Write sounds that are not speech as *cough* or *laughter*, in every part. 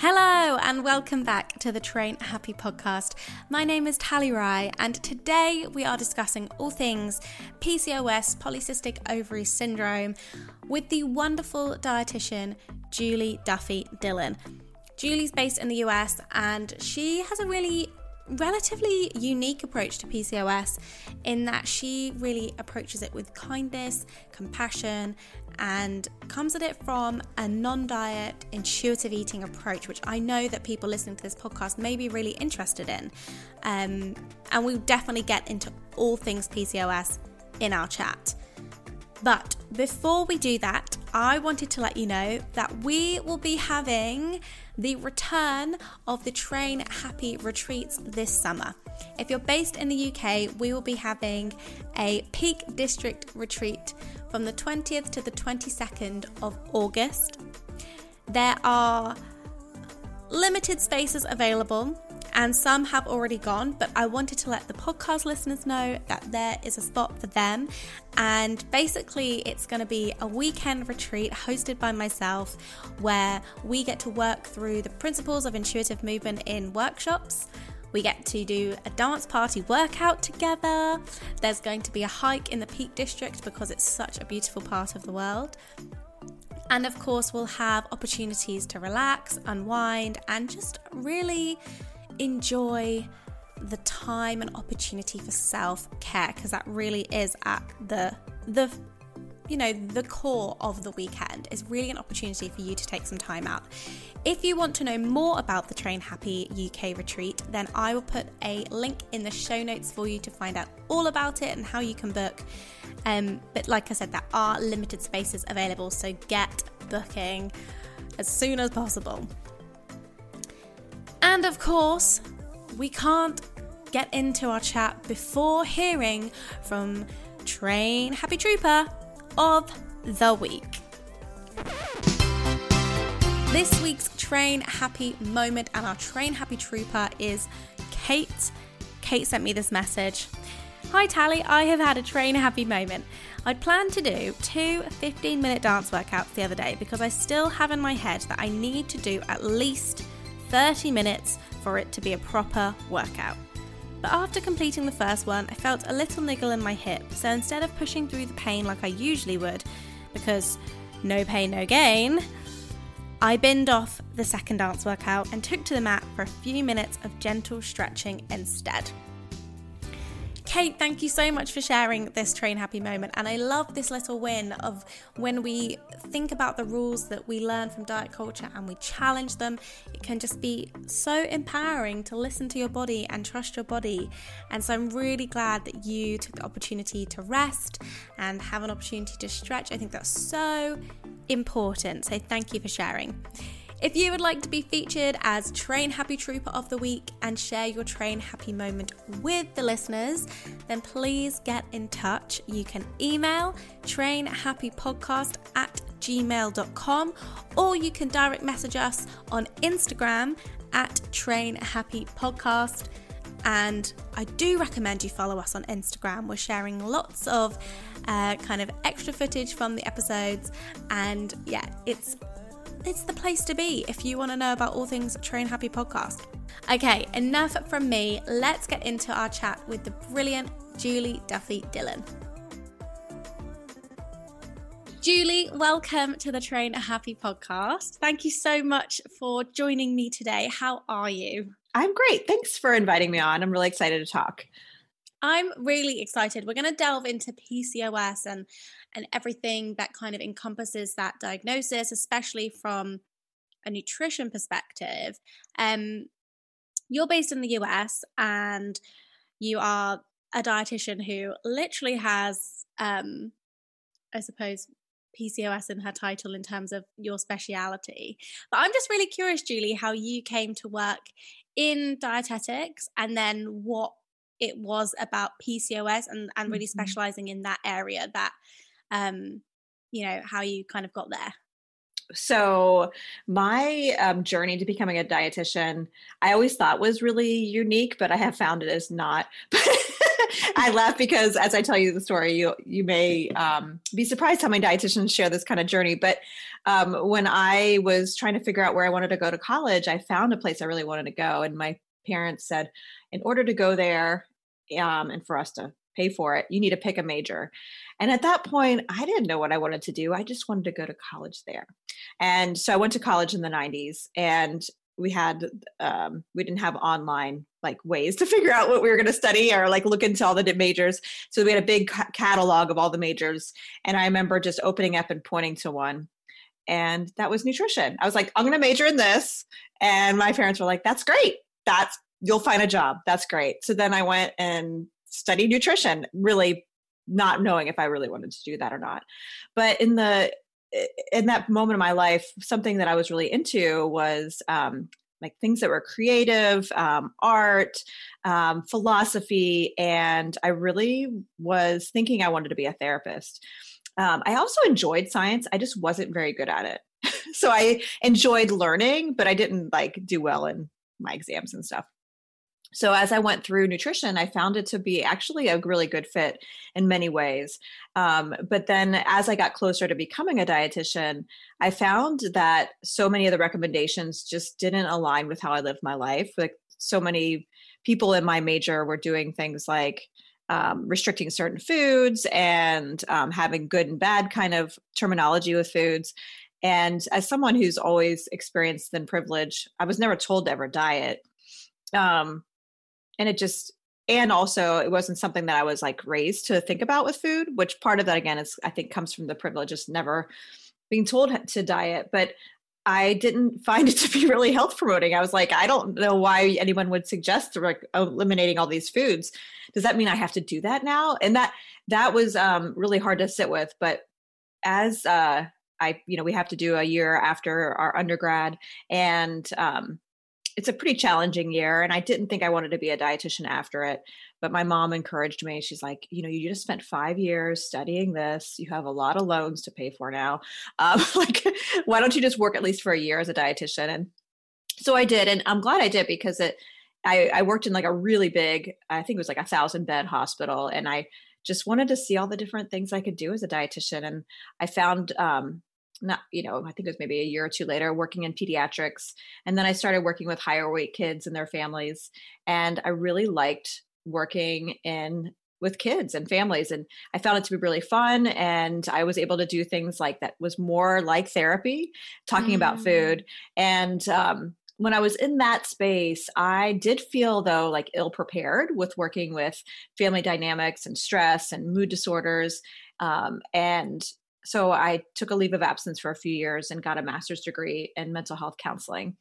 Hello and welcome back to the Train Happy podcast. My name is Tally Rye and today we are discussing all things PCOS, polycystic ovary syndrome, with the wonderful dietitian Julie Duffy Dillon. Julie's based in the US and she has a really relatively unique approach to PCOS in that she really approaches it with kindness, compassion, and comes at it from a non diet, intuitive eating approach, which I know that people listening to this podcast may be really interested in. Um, and we'll definitely get into all things PCOS in our chat. But before we do that, I wanted to let you know that we will be having the return of the Train Happy retreats this summer. If you're based in the UK, we will be having a Peak District retreat from the 20th to the 22nd of August. There are limited spaces available and some have already gone, but I wanted to let the podcast listeners know that there is a spot for them. And basically, it's going to be a weekend retreat hosted by myself where we get to work through the principles of intuitive movement in workshops. We get to do a dance party workout together. There's going to be a hike in the Peak District because it's such a beautiful part of the world. And of course, we'll have opportunities to relax, unwind, and just really enjoy the time and opportunity for self-care because that really is at the the you know the core of the weekend is really an opportunity for you to take some time out. If you want to know more about the train happy uk retreat then i will put a link in the show notes for you to find out all about it and how you can book. Um, but like i said there are limited spaces available so get booking as soon as possible. And of course, we can't get into our chat before hearing from Train Happy Trooper of the Week. This week's Train Happy moment and our Train Happy Trooper is Kate. Kate sent me this message. Hi Tally, I have had a train happy moment. I'd planned to do two 15 minute dance workouts the other day because I still have in my head that I need to do at least 30 minutes for it to be a proper workout. But after completing the first one, I felt a little niggle in my hip, so instead of pushing through the pain like I usually would, because no pain, no gain, I binned off the second dance workout and took to the mat for a few minutes of gentle stretching instead. Kate, thank you so much for sharing this train happy moment. And I love this little win of when we think about the rules that we learn from diet culture and we challenge them. It can just be so empowering to listen to your body and trust your body. And so I'm really glad that you took the opportunity to rest and have an opportunity to stretch. I think that's so important. So thank you for sharing. If you would like to be featured as Train Happy Trooper of the Week and share your Train Happy moment with the listeners, then please get in touch. You can email trainhappypodcast at gmail.com or you can direct message us on Instagram at Train Happy Podcast. And I do recommend you follow us on Instagram. We're sharing lots of uh, kind of extra footage from the episodes, and yeah, it's it's the place to be if you want to know about all things Train Happy podcast. Okay, enough from me. Let's get into our chat with the brilliant Julie Duffy Dillon. Julie, welcome to the Train Happy podcast. Thank you so much for joining me today. How are you? I'm great. Thanks for inviting me on. I'm really excited to talk. I'm really excited. We're going to delve into PCOS and and everything that kind of encompasses that diagnosis, especially from a nutrition perspective. Um, you're based in the US and you are a dietitian who literally has, um, I suppose, PCOS in her title in terms of your speciality. But I'm just really curious, Julie, how you came to work in dietetics and then what it was about PCOS and, and really mm-hmm. specializing in that area that um you know how you kind of got there? So my um, journey to becoming a dietitian i always thought was really unique but i have found it is not. *laughs* I laugh because as i tell you the story you you may um, be surprised how many dietitians share this kind of journey. But um, when i was trying to figure out where i wanted to go to college i found a place i really wanted to go. And my parents said in order to go there um, and for us to pay for it. You need to pick a major. And at that point, I didn't know what I wanted to do. I just wanted to go to college there. And so I went to college in the 90s and we had um, we didn't have online like ways to *laughs* figure out what we were going to study or like look into all the majors. So we had a big ca- catalog of all the majors and i remember just opening up and pointing to one and that was nutrition. I was like i'm going to major in this and my parents were like that's great. That's you'll find a job. That's great. So then i went and studied nutrition really not knowing if I really wanted to do that or not. But in the in that moment of my life, something that I was really into was um, like things that were creative, um, art, um, philosophy, and I really was thinking I wanted to be a therapist. Um, I also enjoyed science. I just wasn't very good at it. *laughs* so I enjoyed learning, but I didn't like do well in my exams and stuff so as i went through nutrition i found it to be actually a really good fit in many ways. Um, but then as i got closer to becoming a dietitian i found that so many of the recommendations just didn't align with how i lived my life. Like so many people in my major were doing things like um, restricting certain foods and um, having good and bad kind of terminology with foods. And as someone who's always experienced than privilege i was never told to ever diet. Um, and it just and also it wasn't something that i was like raised to think about with food which part of that again is i think comes from the privilege of never being told to diet but i didn't *laughs* find it to be really health promoting. I was like i don't know why anyone would suggest like eliminating all these foods. Does that mean i have to do that now? And that that was um, really hard to sit with but as uh, i you know we have to do a year after our undergrad and um, it's a pretty challenging year and i didn't think i wanted to be a dietitian after it but my mom encouraged me. She's like you know you just spent five years studying this. You have a lot of loans to pay for now. Um, *laughs* like why don't you just work at least for a year as a dietitian? And so i did and i'm glad i did because it I, I worked in like a really big i think it was like a thousand bed hospital and i just wanted to see all the different things i could do as a dietitian and i found um, not you know i think it was maybe a year or two later working in pediatrics and then i started working with higher weight kids and their families and i really liked working in with kids and families and i found it to be really fun and i was able to do things like that was more like therapy talking mm. about food and um, when i was in that space i did feel though like ill prepared with working with family dynamics and stress and mood disorders um, and so I took a leave of absence for a few years and got a master's degree in mental health counseling.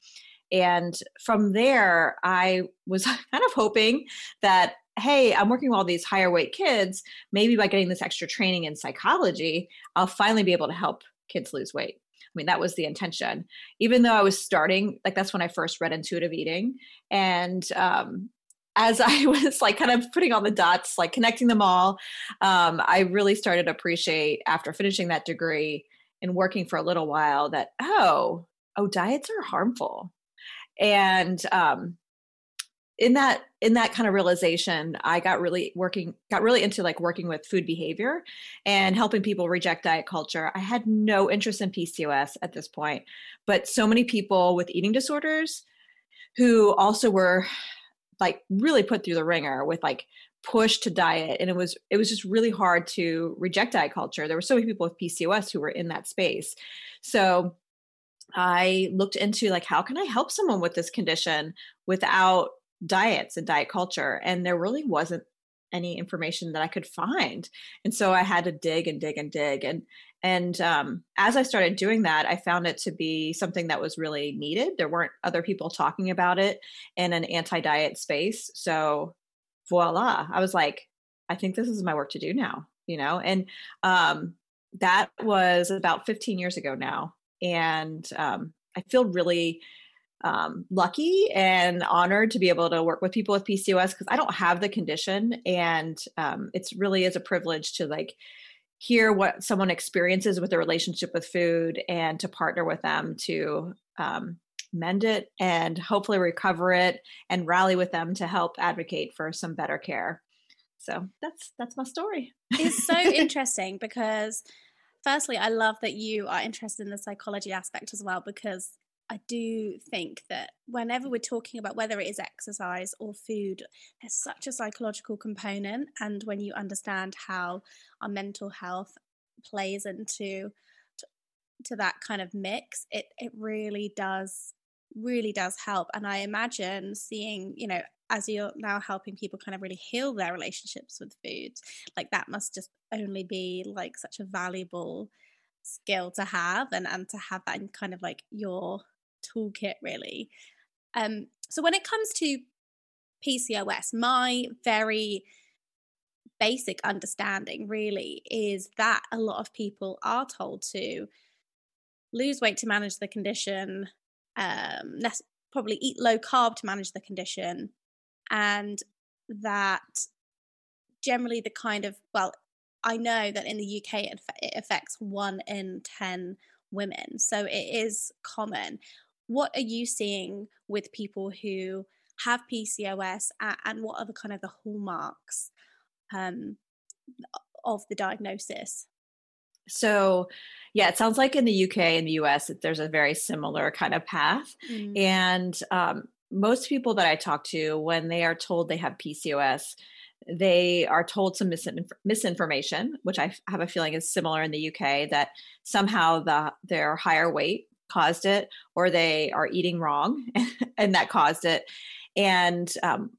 And from there, I was *laughs* kind of hoping that, hey, I'm working with all these higher weight kids. Maybe by getting this extra training in psychology, I'll finally be able to help kids lose weight. I mean, that was the intention. Even though I was starting, like that's when I first read intuitive eating. And um, as I *laughs* was like kind of putting all the dots, like connecting them all, um, I really started to appreciate after finishing that degree and working for a little while that oh, oh, diets are harmful, and um, in that in that kind of realization, I got really working got really into like working with food behavior and helping people reject diet culture. I had no interest in PCOS at this point, but so many people with eating disorders who also were like really put through the ringer with like push to diet and it was it was just really hard to reject diet culture. There were so many people with pcos who were in that space. So i looked into like how can i help someone with this condition without diets and diet culture? And there really wasn't any information that i could find. And so i had to dig and dig and dig. And and um, as I started doing that, I found it to be something that was really needed. There weren't other people talking about it in an anti diet space. So voila, I was like, I think this is my work to do now, you know? And um, that was about 15 years ago now. And um, I feel really um, lucky and honored to be able to work with people with PCOS because I don't have the condition. And um, it's really is a privilege to like hear what someone experiences with their relationship with food and to partner with them to um, mend it and hopefully recover it and rally with them to help advocate for some better care. So that's that's my story. It's so *laughs* interesting because firstly, I love that you are interested in the psychology aspect as well because I do think that whenever we're talking about whether it is exercise or food, there's such a psychological component. And when you understand how our mental health plays into to, to that kind of mix, it it really does really does help. And I imagine seeing, you know, as you're now helping people kind of really heal their relationships with food, like that must just only be like such a valuable skill to have and and to have that in kind of like your toolkit really um so when it comes to PCOS my very basic understanding really is that a lot of people are told to lose weight to manage the condition um less probably eat low carb to manage the condition and that generally the kind of well I know that in the UK it, it affects one in 10 women. So it is common. What are you seeing with people who have PCOS and what are the kind of the hallmarks um, of the diagnosis? So, yeah, it sounds like in the UK and the US, there's a very similar kind of path. Mm. And um, most people that I talk to, when they are told they have PCOS, they are told some misinf- misinformation, which I have a feeling is similar in the UK, that somehow the their higher weight caused it, or they are eating wrong, *laughs* and that caused it. And um,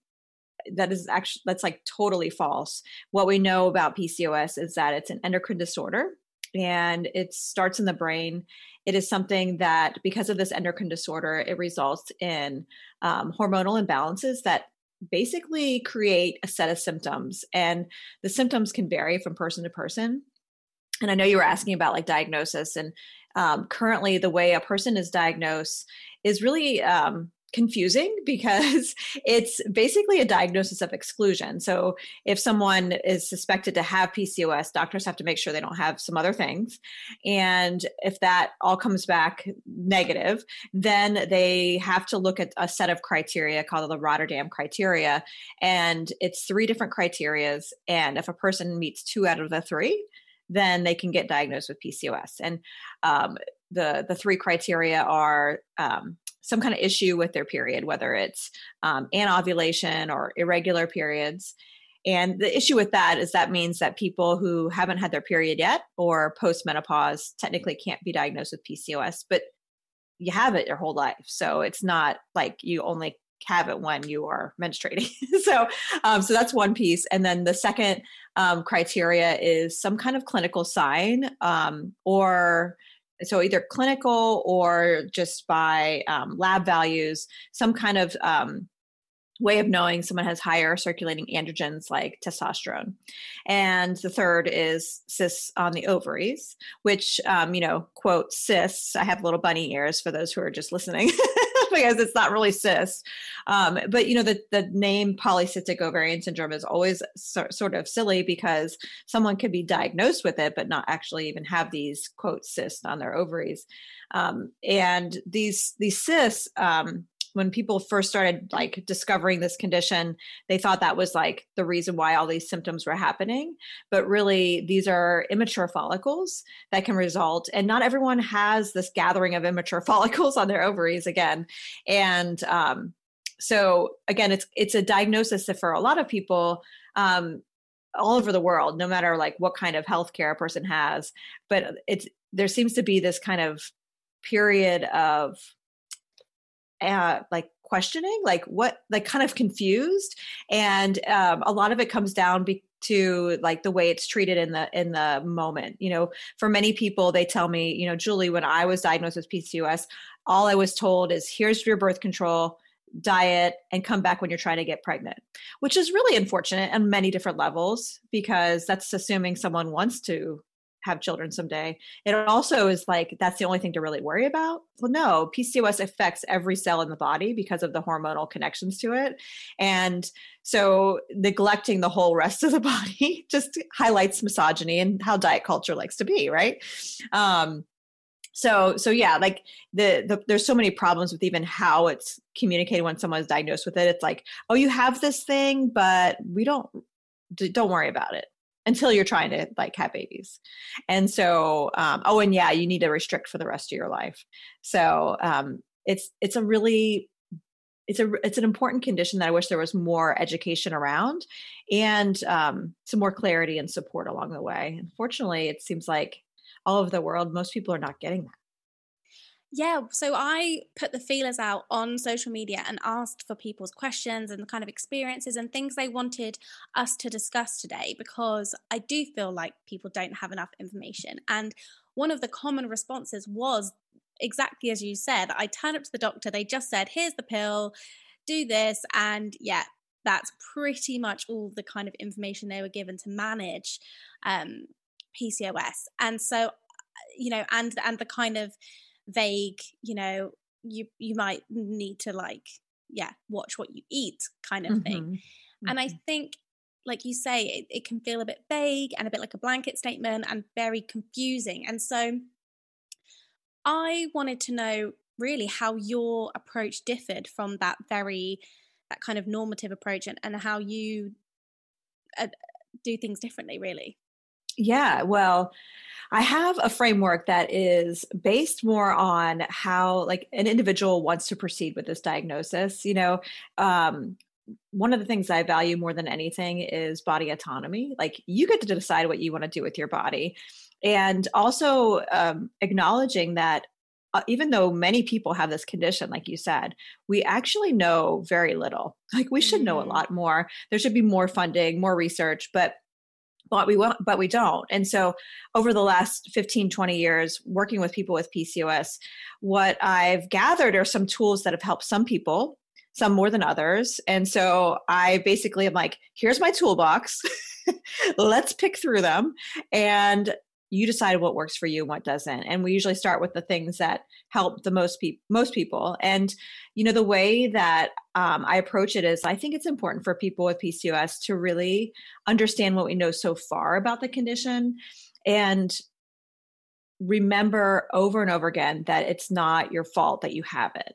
that is actually that's like totally false. What we know about PCOS is that it's an endocrine disorder, and it starts in the brain. It is something that, because of this endocrine disorder, it results in um, hormonal imbalances that basically create a set of symptoms and the symptoms can vary from person to person and i know you were asking about like diagnosis and um, currently the way a person is diagnosed is really um, confusing *laughs* because it's basically a diagnosis of exclusion. So if someone is suspected to have PCOS, doctors have to make sure they don't have some other things. And if that all comes back negative, then they have to look at a set of criteria called the Rotterdam criteria. And it's three different criterias. And if a person meets two out of the three, then they can get diagnosed with PCOS. And um, the the three criteria are um, some kind of issue with their period, whether it's um, anovulation or irregular periods. And the issue with that is that means that people who haven't had their period yet or postmenopause technically can't be diagnosed with PCOS, but you have it your whole life. So it's not like you only have it when you are menstruating. *laughs* so, um, so that's one piece. And then the second um, criteria is some kind of clinical sign um, or so either clinical or just by um, lab values, some kind of um, way of knowing someone has higher circulating androgens like testosterone. And the third is cysts on the ovaries, which, um, you know, quote, cysts. I have little bunny ears for those who are just listening. *laughs* *laughs* because it's not really cyst. Um, but you know, the the name polycystic ovarian syndrome is always so, sort of silly because someone could be diagnosed with it, but not actually even have these quote cysts on their ovaries. Um, and these these cysts um, when people first started like discovering this condition they thought that was like the reason why all these symptoms were happening. But really these are immature follicles that can result and not everyone has this gathering of immature *laughs* follicles on their ovaries again. And um, so again it's it's a diagnosis that for a lot of people um, all over the world no matter like what kind of healthcare a person has but it's there seems to be this kind of period of uh, like questioning like what like kind of confused. And um, a lot of it comes down be- to like the way it's treated in the in the moment. You know for many people they tell me you know julie when i was diagnosed with pcos all i was told is here's your birth control diet and come back when you're trying to get pregnant which is really unfortunate on many different levels because that's assuming someone wants to have children someday. It also is like that's the only thing to really worry about. Well, no, PCOS affects every cell in the body because of the hormonal connections to it. And so neglecting the whole rest of the *laughs* body just highlights misogyny and how diet culture likes to be, right? Um, so so yeah like the, the there's so many problems with even how it's communicated when someone's diagnosed with it it's like oh you have this thing but we don't don't worry about it until you're trying to like have babies and so um, oh and yeah you need to restrict for the rest of your life so um, it's it's a really it's a it's an important condition that I wish there was more education around and um, some more clarity and support along the way. Unfortunately, it seems like all over the world, most people are not getting that. Yeah, so I put the feelers out on social media and asked for people's questions and the kind of experiences and things they wanted us to discuss today because I do feel like people don't have enough information. And one of the common responses was exactly as you said. I turned up to the doctor, they just said, here's the pill, do this. And yeah, that's pretty much all the kind of information they were given to manage um, PCOS. And so, you know, and and the kind of vague, you know, you you might need to like, yeah, watch what you eat kind of thing. Mm-hmm. Mm-hmm. And I mm-hmm. think like you say, it, it can feel a bit vague and a bit like a blanket statement and very confusing. And so I wanted to know really how your approach differed from that very that kind of normative approach and, and how you uh, do things differently really yeah, well, I have a framework that is based more on how like an individual wants to proceed with this diagnosis. You know, um, one of the things I value more than anything is body autonomy. Like you get to decide what you want to do with your body, and also um, acknowledging that uh, even though many people have this condition, like you said, we actually know very little. Like we should know a mm-hmm. lot more. There should be more funding, more research, but but we won't, but we don't. And so over the last 15, 20 years working with people with PCOS, what I've gathered are some tools that have helped some people, some more than others. And so I basically am like, here's my toolbox. *laughs* Let's pick through them and you decide what works for you and what doesn't and we usually start with the things that help the most people most people and you know the way that um, i approach it is i think it's important for people with pcos to really understand what we know so far about the condition and remember over and over again that it's not your fault that you have it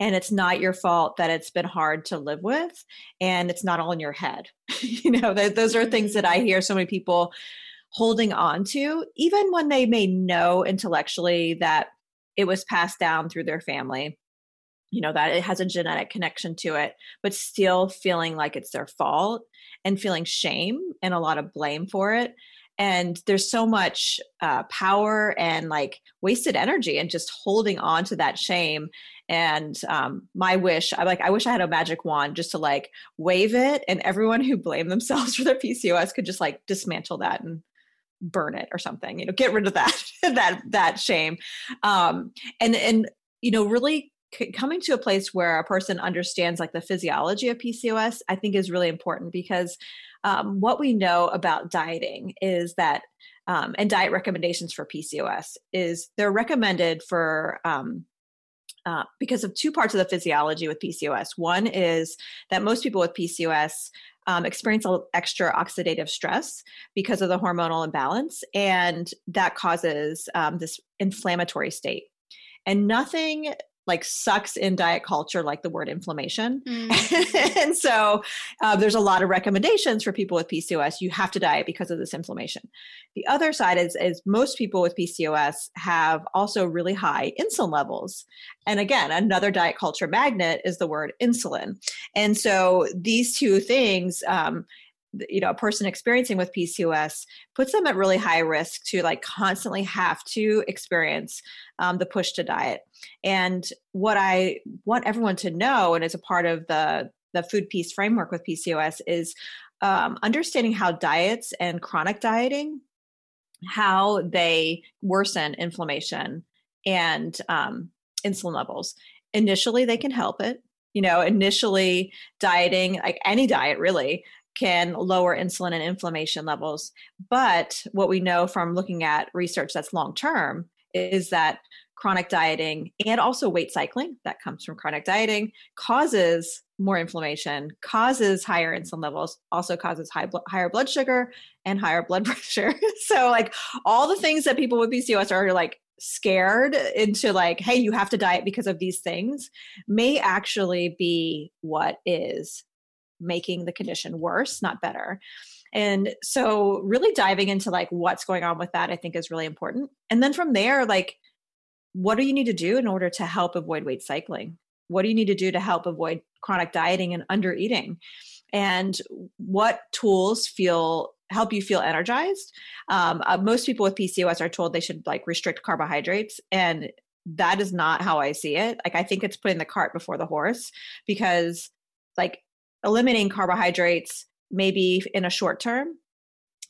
and it's not your fault that it's been hard to live with and it's not all in your head. *laughs* You know those are things that i hear so many people holding on to, even when they may know intellectually that it was passed down through their family, you know, that it has a genetic connection to it, but still feeling like it's their fault and feeling shame and a lot of blame for it. And there's so much uh, power and like wasted energy and just holding on to that shame. And um, my wish, I like, I wish I had a magic wand just to like wave it, and everyone who blame themselves *laughs* for their PCOS could just like dismantle that and burn it or something you know get rid of that *laughs* that that shame. Um and and you know really c- coming to a place where a person understands like the physiology of pcos i think is really important because um, what we know about dieting is that um, and diet recommendations for pcos is they're recommended for um, uh, because of two parts of the physiology with PCOS. One is that most people with PCOS um, experience extra oxidative stress because of the hormonal imbalance, and that causes um, this inflammatory state. And nothing like sucks in diet culture like the word inflammation. Mm. *laughs* and so uh, there's a lot of recommendations for people with pcos you have to diet because of this inflammation. The other side is is most people with pcos have also really high insulin levels. And again another diet culture magnet is the word insulin. And so these two things um, you know a person experiencing with pcos puts them at really high risk to like constantly have to experience um, the push to diet. And what i want everyone to know and as a part of the the food peace framework with pcos is um, understanding how diets and chronic dieting how they worsen inflammation and um, insulin levels. Initially they can help it. You know initially dieting like any diet really can lower insulin and inflammation levels. But what we know from looking at research that's long term is that chronic dieting and also weight cycling that comes from chronic dieting causes more inflammation causes higher insulin levels also causes high bl- higher blood sugar and higher blood *laughs* pressure so like all the things that people with pcos are like scared into like hey you have to diet because of these things may actually be what is making the condition worse not better and so really diving into like what's going on with that i think is really important and then from there like what do you need to do in order to help avoid weight cycling? What do you need to do to help avoid chronic dieting and under eating? And what tools feel help you feel energized? Um, uh, most people with PCOS are told they should like restrict carbohydrates, and that is not how I see it. Like I think it's putting the cart before the horse because like eliminating carbohydrates maybe in a short term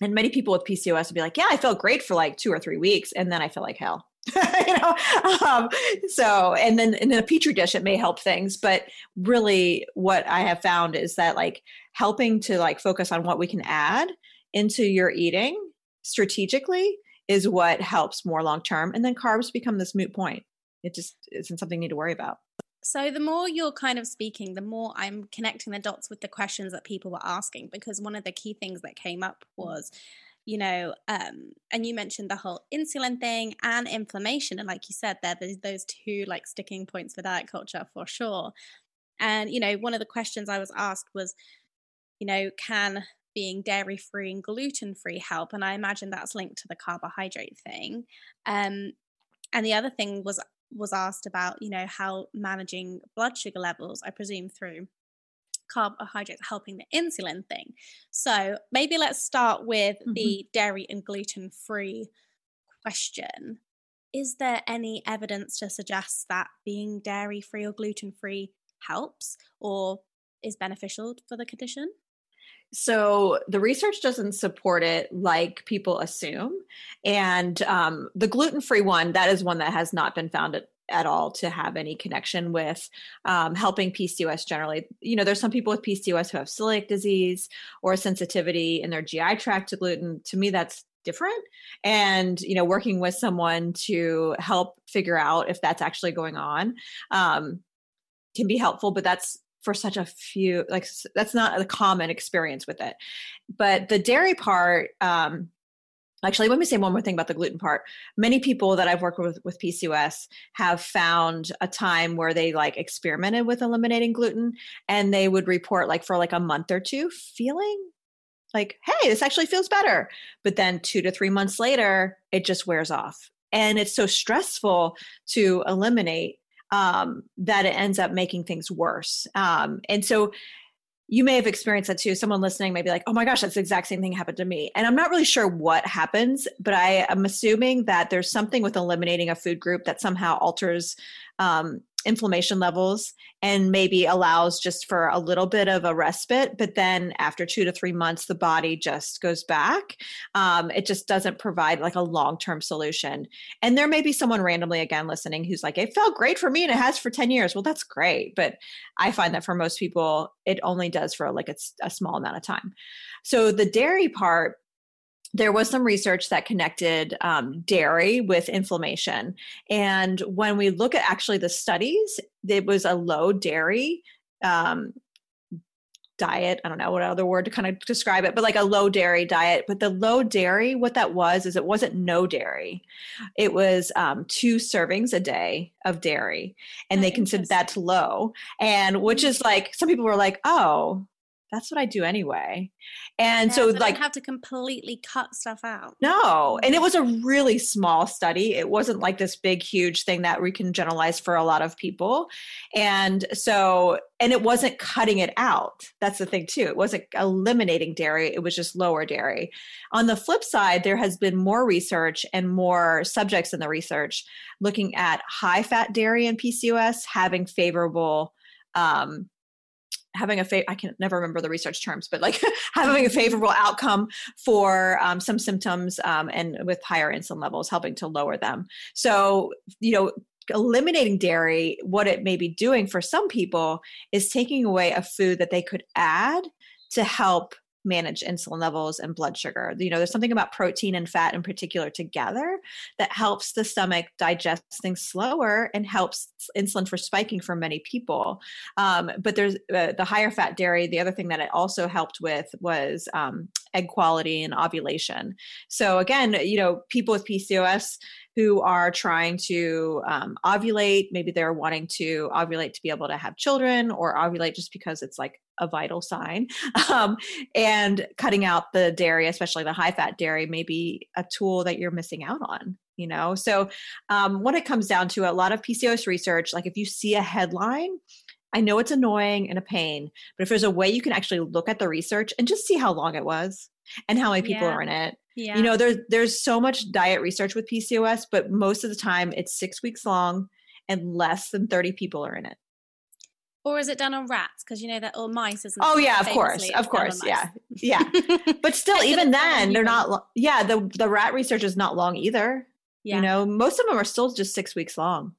and many people with PCOS would be like, yeah, I felt great for like two or three weeks. And then I feel like hell. *laughs* you know um, so and then in a petri dish it may help things but really what i have found is that like helping to like focus on what we can add into your eating strategically is what helps more long term and then carbs become this moot point it just isn't something you need to worry about so the more you're kind of speaking the more i'm connecting the dots with the questions that people were asking because one of the key things that came up was you know, um, and you mentioned the whole insulin thing and inflammation. And like you said, there, there's those two like sticking points for diet culture for sure. And, you know, one of the questions I was asked was, you know, can being dairy free and gluten free help? And I imagine that's linked to the carbohydrate thing. Um, and the other thing was was asked about, you know, how managing blood sugar levels, I presume through carbohydrates helping the insulin thing. So maybe let's start with mm-hmm. the dairy and gluten free question. Is there any evidence to suggest that being dairy free or gluten free helps or is beneficial for the condition? So the research doesn't support it like people assume. And um, the gluten free one, that is one that has not been found at all to have any connection with um, helping PCOS generally. You know, there's some people with PCOS who have celiac disease or sensitivity in their GI tract to gluten. To me, that's different and you know working with someone to help figure out if that's actually going on um, can be helpful but that's for such a few like that's not a common experience with it but the dairy part um, Actually, let me say one more thing about the gluten part. Many people that I've worked with with PCOS have found a time where they like experimented with eliminating gluten and they would report like for like a month or two feeling like, hey, this actually feels better. But then two to three months later, it just wears off. And it's so stressful to eliminate um, that it ends up making things worse. Um, and so you may have experienced that too. Someone listening may be like, oh my gosh, that's the exact same thing happened to me. And I'm not really sure what happens, but I am assuming that there's something with eliminating a food group that somehow alters um, inflammation levels and maybe allows just for a little bit of a respite but then after two to three months the body just goes back. Um, it just doesn't provide like a long-term solution. And there may be someone randomly again listening who's like it felt great for me and it has for 10 years. Well that's great but i find that for most people it only does for like a, a small amount of time. So the dairy part there was some research that connected um, dairy with inflammation. And when we look at actually the studies, it was a low dairy um, diet. I don't know what other word to kind of describe it, but like a low dairy diet. But the low dairy, what that was, is it wasn't no dairy. It was um, two servings a day of dairy. And they considered that low. And which is like, some people were like, oh, that's what I do anyway. And yeah, so, so like, have to completely cut stuff out. No, and it was a really small study. It wasn't like this big, huge thing that we can generalize for a lot of people. And so, and it wasn't cutting it out. That's the thing too. It wasn't eliminating dairy. It was just lower dairy. On the flip side, there has been more research and more subjects in the research looking at high fat dairy and PCOS having favorable um, having a fa- I can never remember the research terms, but like *laughs* having a favorable outcome for um, some symptoms um, and with higher insulin levels, helping to lower them. So, you know, eliminating dairy, what it may be doing for some people is taking away a food that they could add to help manage insulin levels and blood sugar. You know, there's something about protein and fat in particular together that helps the stomach digest things slower and helps insulin for spiking for many people. Um, but there's uh, the higher fat dairy. The other thing that it also helped with was um, egg quality and ovulation. So again, you know, people with PCOS who are trying to um, ovulate. Maybe they're wanting to ovulate to be able to have children or ovulate just because it's like a vital sign. *laughs* Um, and cutting out the dairy, especially the high fat dairy, may be a tool that you're missing out on. You know, so um, when it comes down to a lot of PCOS research, like if you see a headline, I know it's annoying and a pain, but if there's a way you can actually look at the research and just see how long it was and how many people yeah. are in it. Yeah. You know, there's there's so much diet research with PCOS, but most of the time it's six weeks long and less than 30 people are in it. Or is it done on rats? Because you know that all mice isn't. Oh yeah, of course, of course, yeah, yeah. *laughs* But still, even then, they're not. Lo- yeah, the the rat research is not long either. Yeah. You know, most of them are still just six weeks long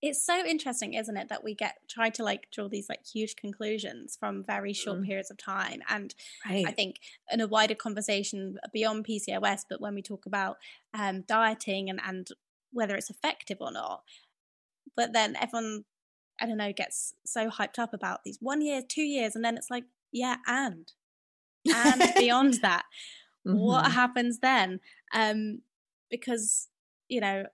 it's so interesting isn't it that we get try to like draw these like huge conclusions from very short mm. periods of time and right. i think in a wider conversation beyond pcos but when we talk about um, dieting and and whether it's effective or not but then everyone i don't know gets so hyped up about these one year two years and then it's like yeah and and *laughs* beyond that mm-hmm. what happens then um because you know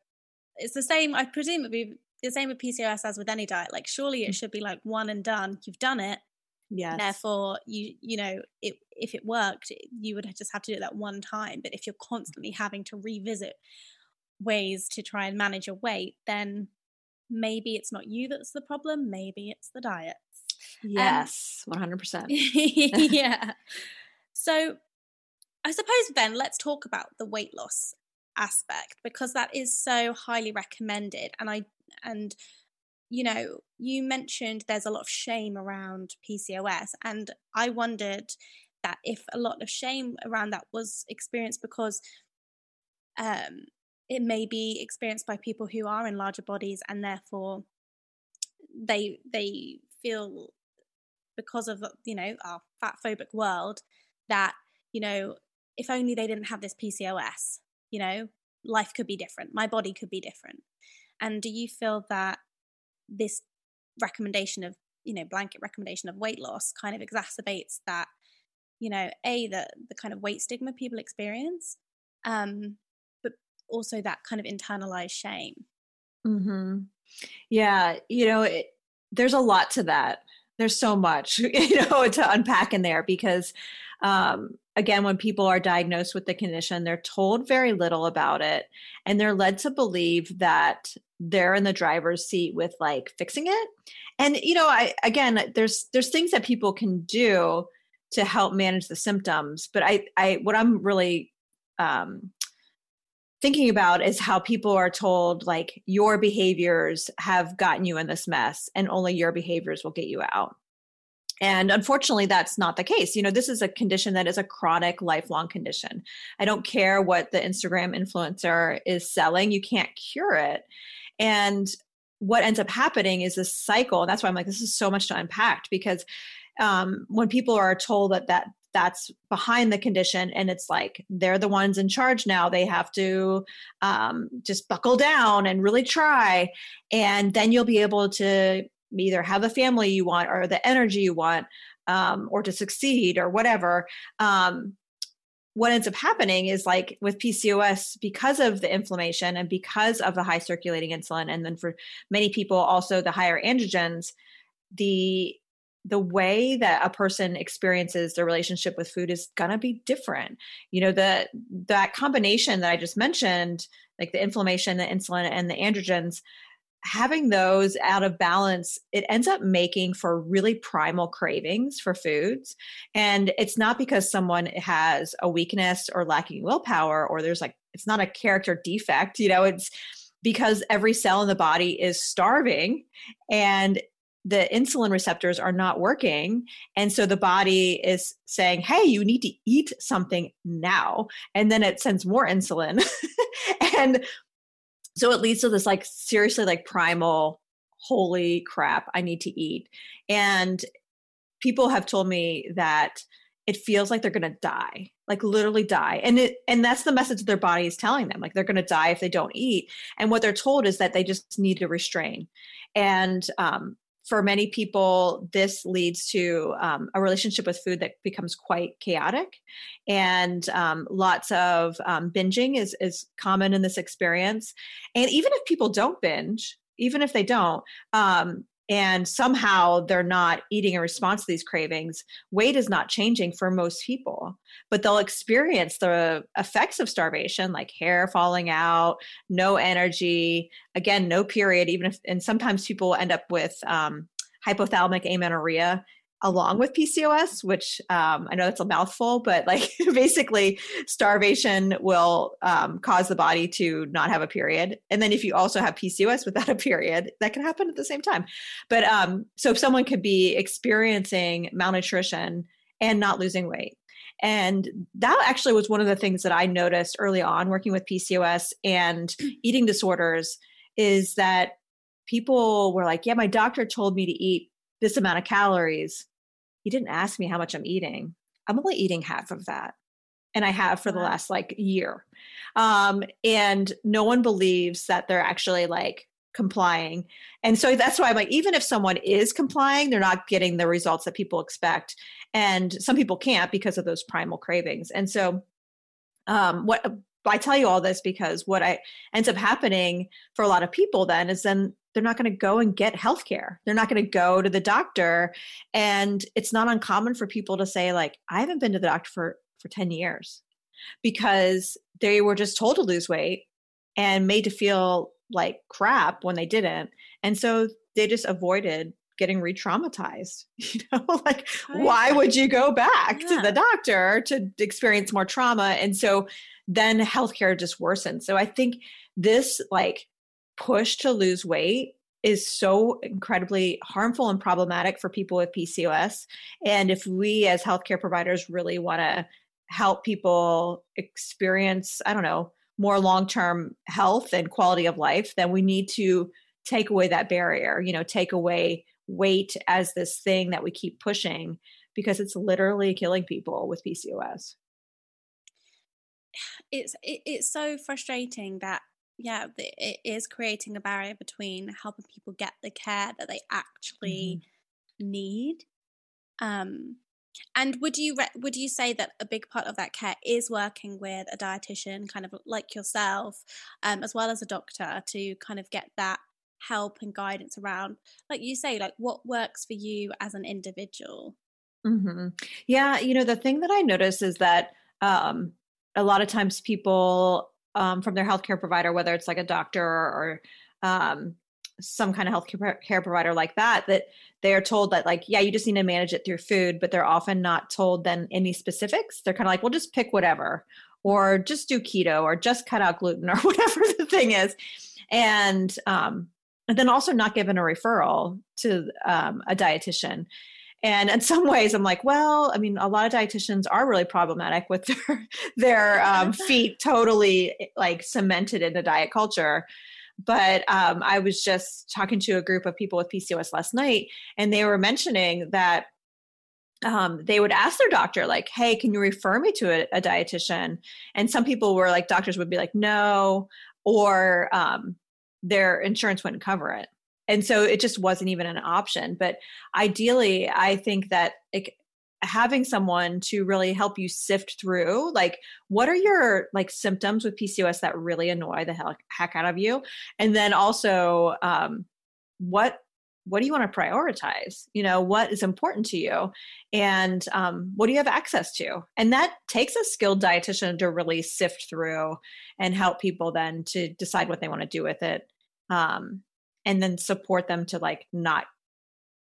it's the same i presume it'd be the same with PCOS as with any diet. Like, surely it mm. should be like one and done. You've done it. Yes. Therefore, you you know, it, if it worked, you would just have to do it that one time. But if you're constantly having to revisit ways to try and manage your weight, then maybe it's not you that's the problem. Maybe it's the diet. Yes, one hundred percent. *laughs* *laughs* Yeah. So, I suppose then let's talk about the weight loss aspect because that is so highly recommended and i and you know, you mentioned there's a lot of shame around PCOS, and I wondered that if a lot of shame around that was experienced because um, it may be experienced by people who are in larger bodies, and therefore they they feel because of you know our fat phobic world that you know if only they didn't have this PCOS, you know, life could be different, my body could be different. And do you feel that this recommendation of, you know, blanket recommendation of weight loss kind of exacerbates that, you know, A, the, the kind of weight stigma people experience, um, also that kind of internalized shame? Mm-hmm. Yeah. You know, it, there's a lot to that. There's so much, *laughs* you know, to unpack in there because um, again, when people are diagnosed with the condition, they're told very little about it and they're led to believe that they're in the driver's seat with like fixing it. And you know, I again, there's there's things that people can do to help manage the symptoms, but I I what I'm really um thinking about is how people are told like your behaviors have gotten you in this mess and only your behaviors will get you out and unfortunately, that's not the case. You know, this is a condition that is a chronic, lifelong condition. I don't care what the Instagram influencer is selling, you can't cure it. And what ends up happening is this cycle. And that's why I'm like, this is so much to unpack because um, when people are told that that that's behind the condition and it's like they're the ones in charge now. They have to um, just buckle down and really try. And then you'll be able to either have the family you want or the energy you want um, or to succeed or whatever. Um, what ends up happening is like with PCOS, because of the inflammation and because of the high circulating insulin, and then for many people also the higher androgens, the the way that a person experiences their relationship with food is gonna be different. You know, the that combination that I just mentioned, like the inflammation, the insulin, and the androgens, having those out of balance, it ends up making for really primal cravings for foods. And it's not because someone has a weakness or lacking willpower, or there's like, it's not a character defect, you know, it's because every cell in the body is starving and the insulin receptors are not working. And so the body is saying, hey, you need to eat something now. And then it sends more insulin. *laughs* and so it leads to this like seriously like primal holy crap i need to eat and people have told me that it feels like they're going to die like literally die and it and that's the message that their body is telling them like they're going to die if they don't eat and what they're told is that they just need to restrain and um, for many people this leads to um, a relationship with food that becomes quite chaotic. And um, lots of um, binging is is common in this experience. And even if people don't binge even if they don't um, and somehow they're not eating in response to these cravings, weight is not changing for most people, but they'll experience the effects of starvation, like hair falling out, no energy, again, no period, even if, and sometimes people end up with um, hypothalamic amenorrhea along with PCOS, which um, I know that's a mouthful, but like *laughs* basically, starvation will um, cause the body to not have a period. And then if you also have PCOS without a period, that can happen at the same time. But um, so if someone could be experiencing malnutrition and not losing weight. And that actually was one of the things that I noticed early on working with PCOS and eating disorders is that people were like, yeah, my doctor told me to eat this amount of calories he didn't ask me how much I'm eating. I'm only eating half of that. And I have for the last like year. Um, and no one believes that they're actually like complying. And so that's why I'm like, even if someone is complying, they're not getting the results that people expect. And some people can't because of those primal cravings. And so um, what I tell you all this because what I ends up happening for a lot of people then is then they're not going to go and get health care. They're not going to go to the doctor. And it's not uncommon for people to say, like, I haven't been to the doctor for, for 10 years because they were just told to lose weight and made to feel like crap when they didn't. And so they just avoided getting re-traumatized *laughs* you know *laughs* like why would you go back yeah. to the doctor to experience more trauma and so then healthcare just worsens so i think this like push to lose weight is so incredibly harmful and problematic for people with PCOS. And if we as healthcare providers really want to help people experience, I don't know, more long term health and quality of life, then we need to take away that barrier, you know, take away weight as this thing that we keep pushing because it's literally killing people with PCOS. It's it, it's so frustrating that yeah, it is creating a barrier between helping people get the care that they actually mm-hmm. need. Um, and would you re- would you say that a big part of that care is working with a dietitian, kind of like yourself, um, as well as a doctor, to kind of get that help and guidance around, like you say, like what works for you as an individual? Mm-hmm. Yeah, you know, the thing that I notice is that um, a lot of times people um, from their healthcare provider, whether it's like a doctor or um, some kind of healthcare care provider like that, that they are told that like, yeah, you just need to manage it through food, but they're often not told then any specifics. They're kind of like, well, just pick whatever, or just do keto, or just cut out gluten, *laughs* or whatever the thing is, and um, and then also not given a referral to um, a dietitian. And in some ways, I'm like, well, I mean, a lot of dietitians are really problematic with their *laughs* their um, *laughs* feet totally like cemented in the diet culture. But um, I was just talking to a group of people with PCOS last night, and they were mentioning that um, they would ask their doctor, like, hey, can you refer me to a, a, dietitian? And some people were like, doctors would be like, no, or um, their insurance wouldn't cover it and so it just wasn't even an option. But ideally i think that it, having someone to really help you sift through like what are your like symptoms with pcos that really annoy the heck, heck out of you? And then also um, what what do you want to prioritize? You know what is important to you? And um, what do you have access to? And that takes a skilled dietitian to really sift through and help people then to decide what they want to do with it. Um, and then support them to like not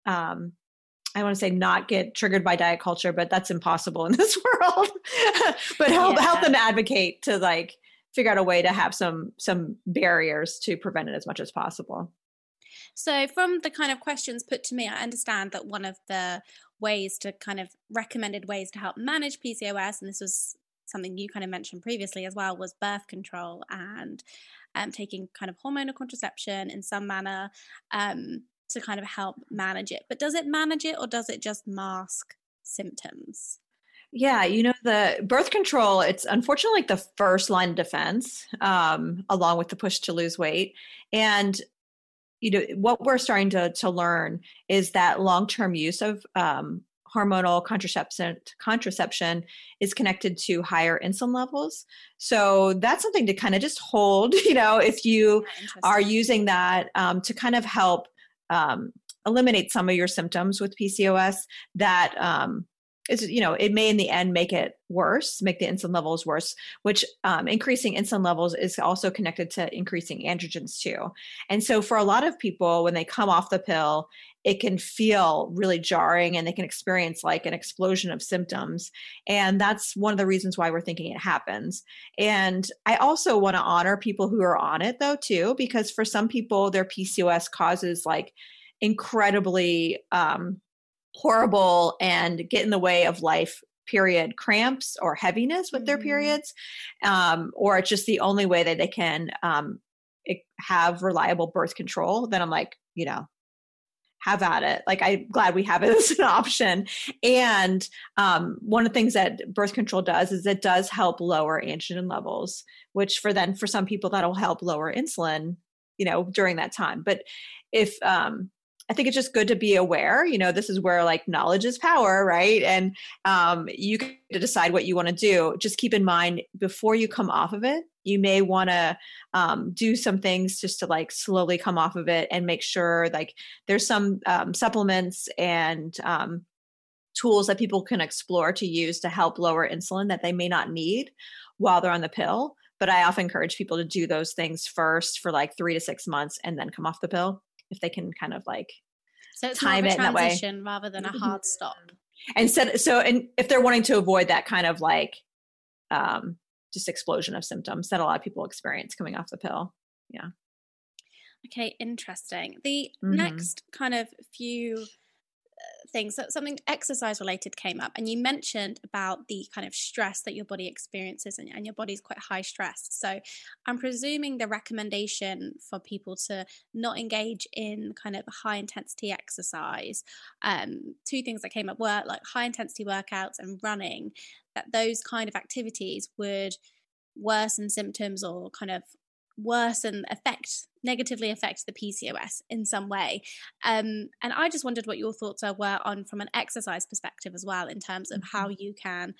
um I want to say not get triggered by diet culture, but that's impossible in *laughs* this world. *laughs* but help yeah. help them advocate to like figure out a way to have some some barriers to prevent it as much as possible. So from the kind of questions put to me, I understand that one of the ways to kind of recommended ways to help manage PCOS, and this was something you kind of mentioned previously as well, was birth control and um, taking kind of hormonal contraception in some manner um, to kind of help manage it. But does it manage it or does it just mask symptoms? Yeah, you know the birth control. It's unfortunately like the first line of defense, um, along with the push to lose weight. And you know what we're starting to to learn is that long term use of um, hormonal contraception contraception is connected to higher insulin levels. So that's something to kind of just hold. *laughs* You know, if you are using that um, to kind of help um, eliminate some of your symptoms with PCOS, that um, is you know it may in the end make it worse make the insulin levels worse which um, increasing insulin levels is also connected to increasing androgens too. And so for a lot of people when they come off the pill it can feel really jarring and they can experience like an explosion of symptoms. And that's one of the reasons why we're thinking it happens. And i also want to honor people who are on it though too because for some people their pcos causes like incredibly um, horrible and get in the way of life period cramps or heaviness with their mm-hmm. periods um, or it's just the only way that they can um, have reliable birth control then i'm like you know have at it. Like i'm glad we have it *laughs* as an option. And um, one of the things that birth control does is it does help lower androgen levels which for then for some people that'll help lower insulin you know during that time. But if um I think it's just good to be aware. You know, this is where like knowledge is power, right? And um, you can decide what you want to do. Just keep in mind before you come off of it, you may want to um, do some things just to like slowly come off of it and make sure like there's some um, supplements and um, tools that people can explore to use to help lower insulin that they may not need while they're on the pill. But I often encourage people to do those things first for like three to six months and then come off the pill if they can kind of like so it's time it that way. rather than a mm-hmm. hard stop. And so, so and if they're wanting to avoid that kind of like um just explosion of symptoms that a lot of people experience coming off the pill. Yeah. Okay interesting. The mm-hmm. next kind of few things that something exercise related came up and you mentioned about the kind of stress that your body experiences and, and your body's quite high stress. So i'm presuming the recommendation for people to not engage in kind of high intensity exercise um, two things that came up were like high intensity workouts and running that those kind of activities would worsen symptoms or kind of worsen affect negatively affect the PCOS in some way. Um, and I just wondered what your thoughts are, were on from an exercise perspective as well, in terms of how mm-hmm. you can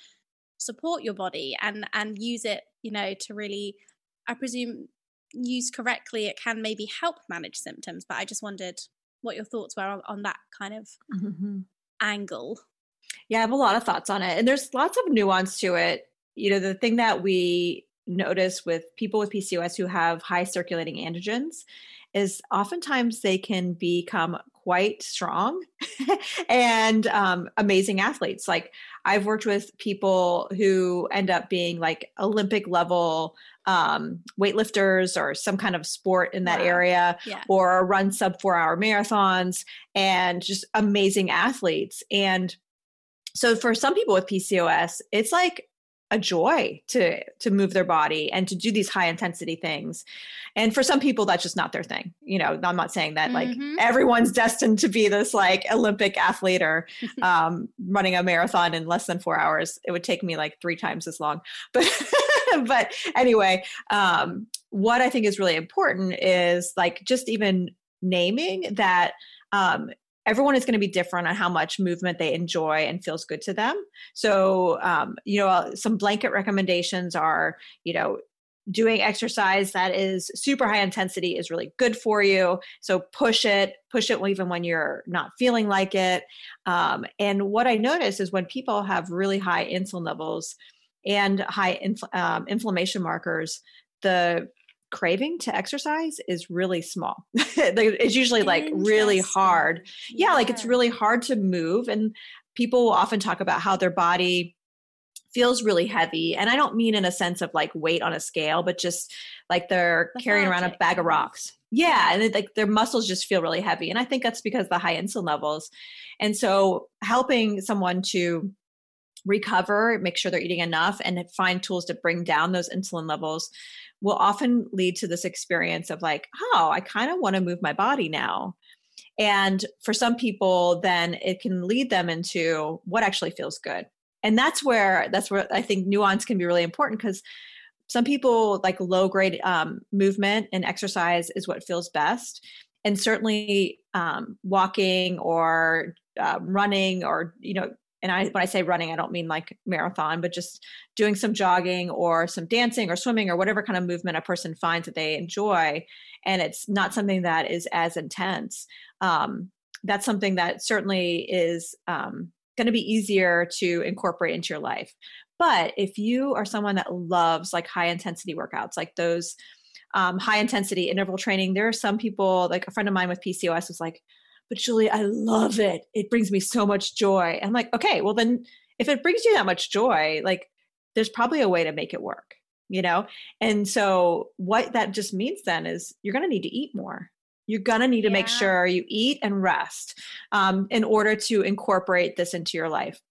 support your body and and use it, you know, to really, I presume, used correctly, it can maybe help manage symptoms. But I just wondered what your thoughts were on, on that kind of mm-hmm. angle. Yeah, I have a lot of thoughts on it, and there's lots of nuance to it. You know, the thing that we notice with people with PCOS who have high circulating androgens is oftentimes they can become quite strong *laughs* and um, amazing athletes. Like I've worked with people who end up being like Olympic level um, weightlifters or some kind of sport in that wow. area yeah. or run sub four hour marathons and just amazing athletes. And so for some people with PCOS, it's like a joy to to move their body and to do these high intensity things. And for some people that's just not their thing you know i'm not saying that like mm-hmm. everyone's destined to be this like olympic athlete or *laughs* um, running a marathon in less than four hours. It would take me like three times as long. *laughs* But but anyway um, what i think is really important is like just even naming that um, everyone is going to be different on how much movement they enjoy and feels good to them. So, um, you know, uh, some blanket recommendations are, you know, doing exercise that is super high intensity is really good for you. So push it, push it even when you're not feeling like it. Um, and what I notice is when people have really high insulin levels and high um, inflammation markers, the craving to exercise is really small. *laughs* it's usually like really hard. Yeah. yeah, like it's really hard to move. And people will often talk about how their body feels really heavy. And I don't mean in a sense of like weight on a scale, but just like they're Lethargic. carrying around a bag of rocks. Yeah, and it, like their muscles just feel really heavy. And I think that's because the high insulin levels. And so helping someone to recover, make sure they're eating enough, and find tools to bring down those insulin levels will often lead to this experience of like, oh, I kind of want to move my body now. And for some people, then it can lead them into what actually feels good. and that's where that's where i think nuance can be really important because some people like low grade um, movement and exercise is what feels best and certainly um, walking or uh, running or you know and I when I say running, I don't mean like marathon, but just doing some jogging or some dancing or swimming or whatever kind of movement a person finds that they enjoy, and it's not something that is as intense. Um, that's something that certainly is um, going to be easier to incorporate into your life. But if you are someone that loves like high intensity workouts, like those um, high intensity interval training, there are some people, like a friend of mine with PCOS was like, but Julie, I love it. It brings me so much joy. I'm like, okay, well then if it brings you that much joy, like there's probably a way to make it work, you know? And so what that just means then is you're going to need to eat more. You're going to need to yeah. make sure you eat and rest um, in order to incorporate this into your life.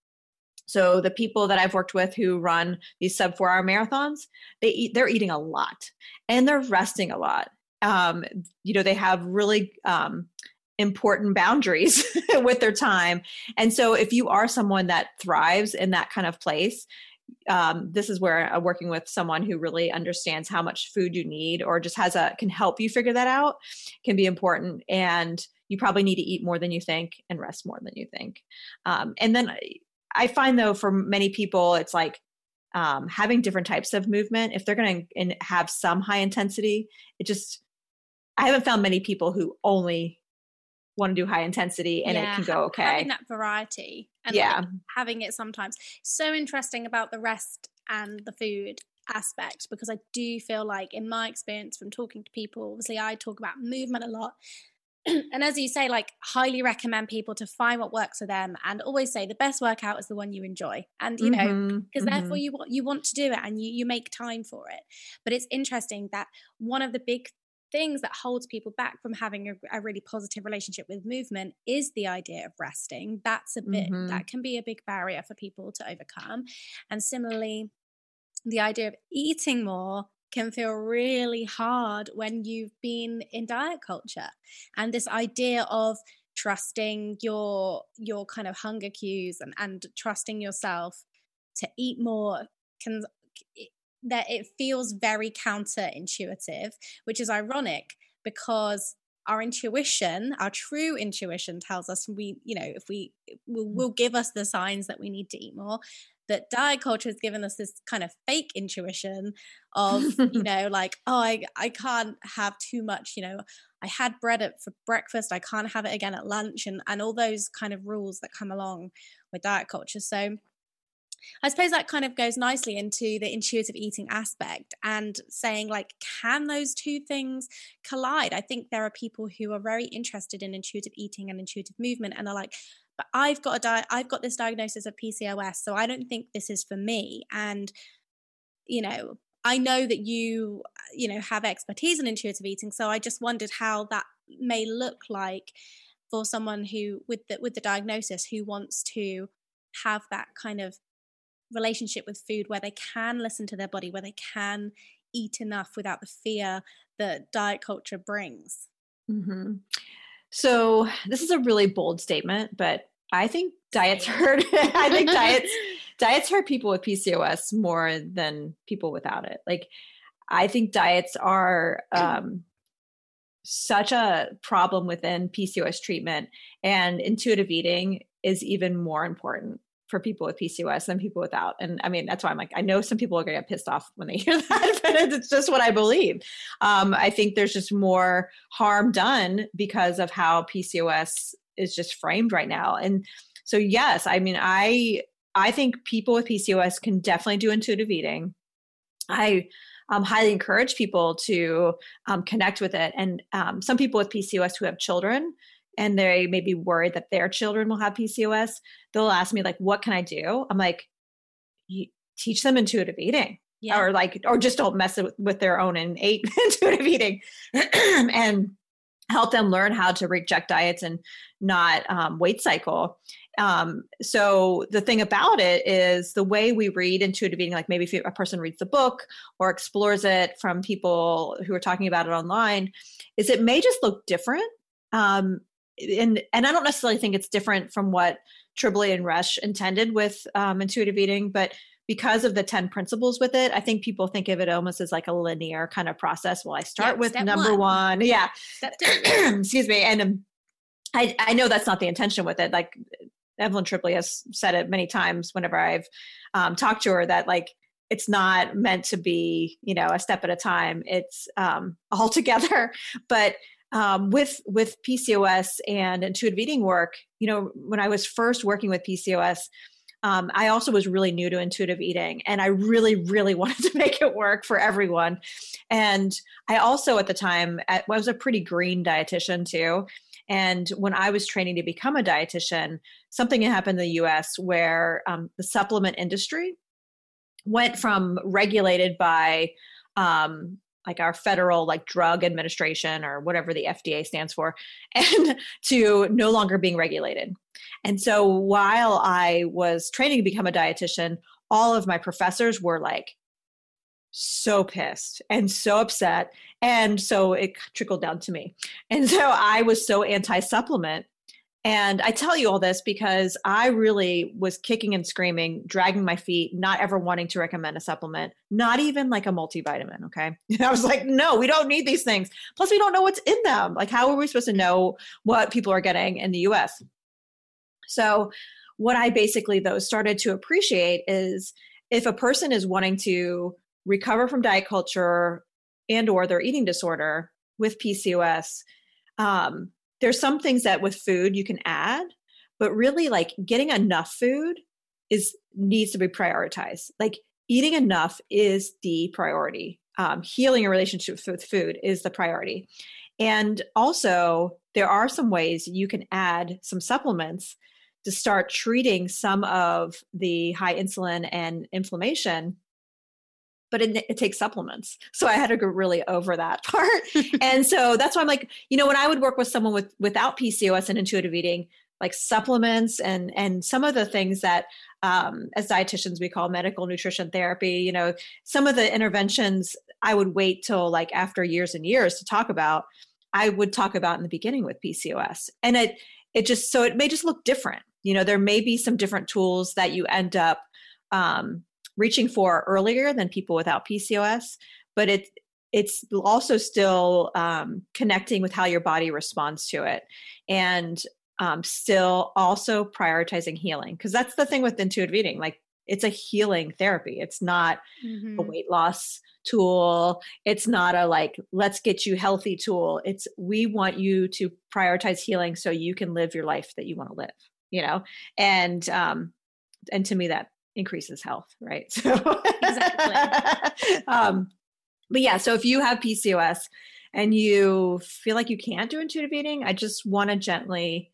So the people that I've worked with who run these sub four hour marathons, they eat, they're eating a lot and they're resting a lot. Um, you know, they have really um, important boundaries *laughs* with their time. And so if you are someone that thrives in that kind of place, um, this is where uh, working with someone who really understands how much food you need or just has a can help you figure that out can be important and you probably need to eat more than you think and rest more than you think um, and then i find though for many people it's like um, having different types of movement if they're going to have some high intensity it just i haven't found many people who only want to do high intensity and yeah, it can go okay. Having that variety and yeah. Like having it sometimes. So interesting about the rest and the food aspect because I do feel like in my experience from talking to people, obviously I talk about movement a lot. *clears throat* and as you say, like highly recommend people to find what works for them and always say the best workout is the one you enjoy. And you know, because mm-hmm, therefore mm-hmm. you you want to do it and you you make time for it. But it's interesting that one of the big things that holds people back from having a, a, really positive relationship with movement is the idea of resting. That's a bit, mm-hmm. that can be a big barrier for people to overcome. And similarly, the idea of eating more can feel really hard when you've been in diet culture. And this idea of, trusting your your kind of hunger cues and and trusting yourself to eat more can that it feels very counterintuitive, which is ironic because our intuition, our true intuition tells us we, you know, if we will, mm. will give us the signs that we need to eat more. That diet culture has given us this kind of fake intuition of, you *laughs* know, like, oh, I, I can't have too much, you know, I had bread at, for breakfast, I can't have it again at lunch, and, and all those kind of rules that come along with diet culture. So I suppose that kind of goes nicely into the intuitive eating aspect and saying, like, can those two things collide? I think there are people who are very interested in intuitive eating and intuitive movement and are like, but I've got a di- I've got this diagnosis of PCOS, so I don't think this is for me. And, you know, I know that you, you know, have expertise in intuitive eating, so I just wondered how that may look like for someone who with the with the diagnosis who wants to have that kind of relationship with food where they can listen to their body, where they can eat enough without the fear that diet culture brings. Mm-hmm. So, this is a really bold statement, but I think diets hurt. *laughs* I think *laughs* diets diets hurt people with PCOS more than people without it. Like, I think diets are *clears throat* um, such a problem within PCOS treatment, and intuitive eating is even more important for people with PCOS than people without. And I mean, that's why I'm like, I know some people are going to get pissed off when they *laughs* hear that, but it's just what I believe. Um, I think there's just more harm done because of how PCOS is just framed right now. And so, yes, I mean, I I think people with PCOS can definitely do intuitive eating. I um, highly encourage people to um, connect with it. And um, some people with PCOS who have children and they may be worried that their children will have PCOS, they'll ask me like, "What can I do?" I'm like, "Teach them intuitive eating." Yeah. Or like, or just don't mess with, with their own innate *laughs* intuitive eating, *clears throat* and help them learn how to reject diets and not um, weight cycle. Um, so the thing about it is the way we read intuitive eating, like maybe if a person reads the book or explores it from people who are talking about it online, is it may just look different um, and and I don't necessarily think it's different from what Tribole and Resch intended with um, intuitive eating, but because of the 10 principles with it, I think people think of it almost as like a linear kind of process. Well, I start with number one. one. Yeah. *clears throat* Excuse me. And um, I, I know that's not the intention with it. Like Evelyn Tribole has said it many times whenever I've um, talked to her that like it's not meant to be, you know, a step at a time. It's um, *laughs* all together. But um, with with PCOS and intuitive eating work, you know, when I was first working with PCOS, um, I also was really new to intuitive eating and I really, really *laughs* wanted to make it work for everyone. And I also, at the time, I was a pretty green dietitian too. And when I was training to become a dietitian, something happened in the US where um, the supplement industry went from regulated by um, like our federal like drug administration or whatever the FDA stands for *laughs* and to no longer being regulated. And so while I was training to become a dietitian, all of my professors were like so pissed and so upset and so it trickled down to me. And so I was so anti supplement and I tell you all this because I really was kicking and screaming, dragging my feet, not ever wanting to recommend a supplement, not even like a multivitamin. Okay. *laughs* And I was like, no, we don't need these things. Plus, we don't know what's in them. Like, how are we supposed to know what people are getting in the US? So, what I basically, though, started to appreciate is if a person is wanting to recover from diet culture and or their eating disorder with PCOS, um, there's some things that with food you can add, but really like getting enough food is needs to be prioritized. Like eating enough is the priority. Um, healing a relationship with food is the priority. And also, there are some ways you can add some supplements to start treating some of the high insulin and inflammation but it, it, takes supplements. So I had to go really over that *laughs* part. *laughs* and so that's why I'm like, you know, when I would work with someone with without PCOS and intuitive eating, like supplements and and some of the things that um, as dietitians we call medical nutrition therapy, you know, some of the interventions I would wait till like after years and years to talk about. I would talk about in the beginning with PCOS, and it it just so it may just look different. You know, there may be some different tools that you end up um, reaching for earlier than people without PCOS, but it it's also still um, connecting with how your body responds to it, and um, still also prioritizing healing because that's the thing with intuitive eating. Like it's a healing therapy. It's not mm-hmm. a weight loss tool. It's not a like let's get you healthy tool. It's we want you to prioritize healing so you can live your life that you want to live. You know, and um, and to me that increases health, right? *laughs* So exactly. um, but yeah, so if you have PCOS and you feel like you can't do intuitive eating, I just want to gently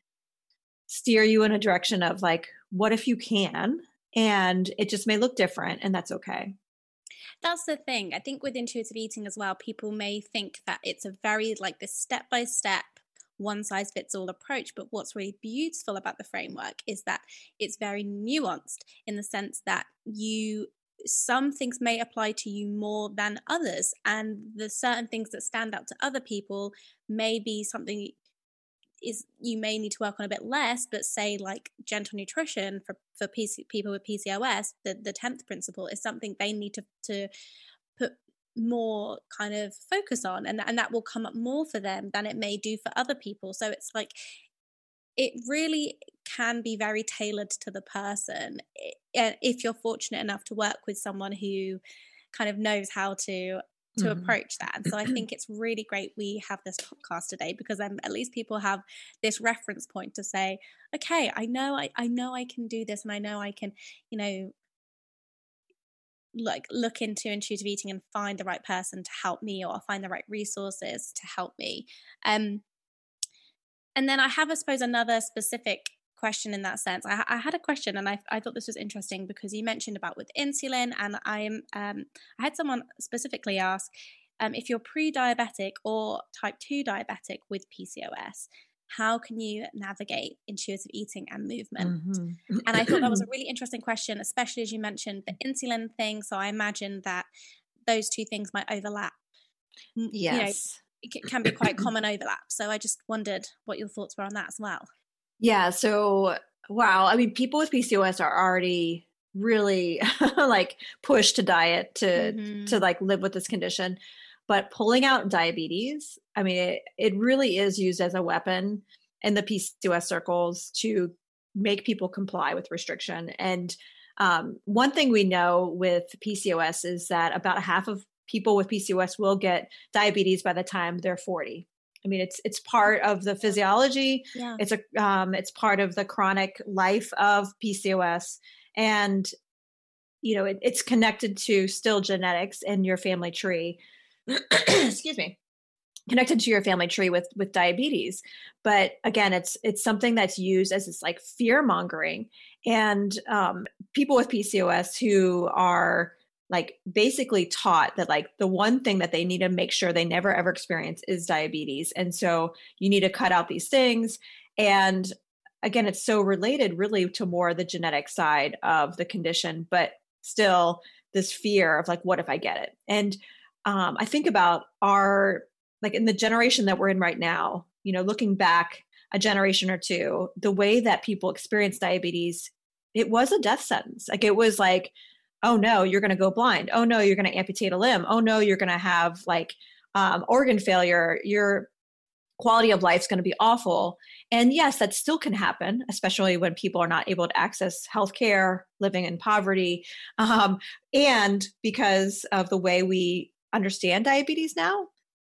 steer you in a direction of like, what if you can? And it just may look different, and that's okay. That's the thing. I think with intuitive eating as well, people may think that it's a very like this step by step one size fits all approach. But what's really beautiful about the framework is that it's very nuanced in the sense that you some things may apply to you more than others and the certain things that stand out to other people may be something is you may need to work on a bit less but say like gentle nutrition for for PC, people with PCOS the the 10th principle is something they need to to more kind of focus on and, and that will come up more for them than it may do for other people so it's like it really can be very tailored to the person if you're fortunate enough to work with someone who kind of knows how to to mm-hmm. approach that. And so I think it's really great we have this podcast today because then at least people have this reference point to say, okay, I know I, I know I can do this and I know I can, you know, like look into intuitive eating and find the right person to help me or find the right resources to help me. Um and then i have i suppose another specific question in that sense. I, I had a question and I, I thought this was interesting because you mentioned about with insulin and i'm um i had someone specifically ask um, if you're pre-diabetic or type 2 diabetic with pcos how can you navigate intuitive eating and movement? Mm-hmm. And I thought that was a *clears throat* really interesting question, especially as you mentioned the insulin thing. So I imagine that those two things might overlap. Yes. it can be quite *clears throat* common overlap. So I just wondered what your thoughts were on that as well. Yeah. So, wow. I mean, people with PCOS are already really *laughs* like pushed to diet to mm-hmm. to like live with this condition but pulling out diabetes i mean it, it really is used as a weapon in the pcos circles to make people comply with restriction and um, one thing we know with pcos is that about half of people with pcos will get diabetes by the time they're 40 I mean, it's it's part of the physiology. Yeah. It's a um, it's part of the chronic life of PCOS, and you know it, it's connected to still genetics in your family tree *clears throat* excuse me connected to your family tree with with diabetes. But again it's it's something that's used as this like fear mongering. And um, people with pcos who are like basically taught that like the one thing that they need to make sure they never ever experience is diabetes. And so you need to cut out these things. And again, it's so related really to more the genetic side of the condition, but still this fear of like, what if I get it? And um, I think about our, like in the generation that we're in right now, you know, looking back a generation or two, the way that people experience diabetes, it was a death sentence. Like it was like, oh no, you're going to go blind. Oh no, you're going to amputate a limb. Oh no, you're going to have like um, organ failure. Your quality of life is going to be awful. And yes, that still can happen, especially when people are not able to access healthcare, living in poverty, um, and because of the way we understand diabetes now,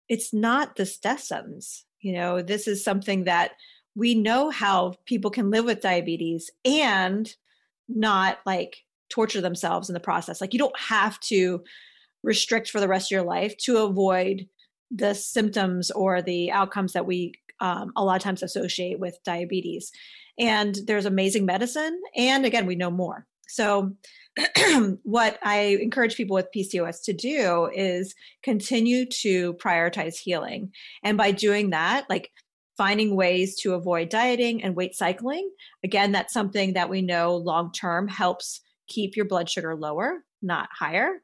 it's not the death sentence. You know, this is something that we know how people can live with diabetes and not like torture themselves in the process. Like you don't have to restrict for the rest of your life to avoid the symptoms or the outcomes that we um, a lot of times associate with diabetes. And there's amazing medicine. And again, we know more. So, *clears throat* what I encourage people with PCOS to do is continue to prioritize healing. And by doing that, like finding ways to avoid dieting and weight cycling, again, that's something that we know long term helps keep your blood sugar lower, not higher.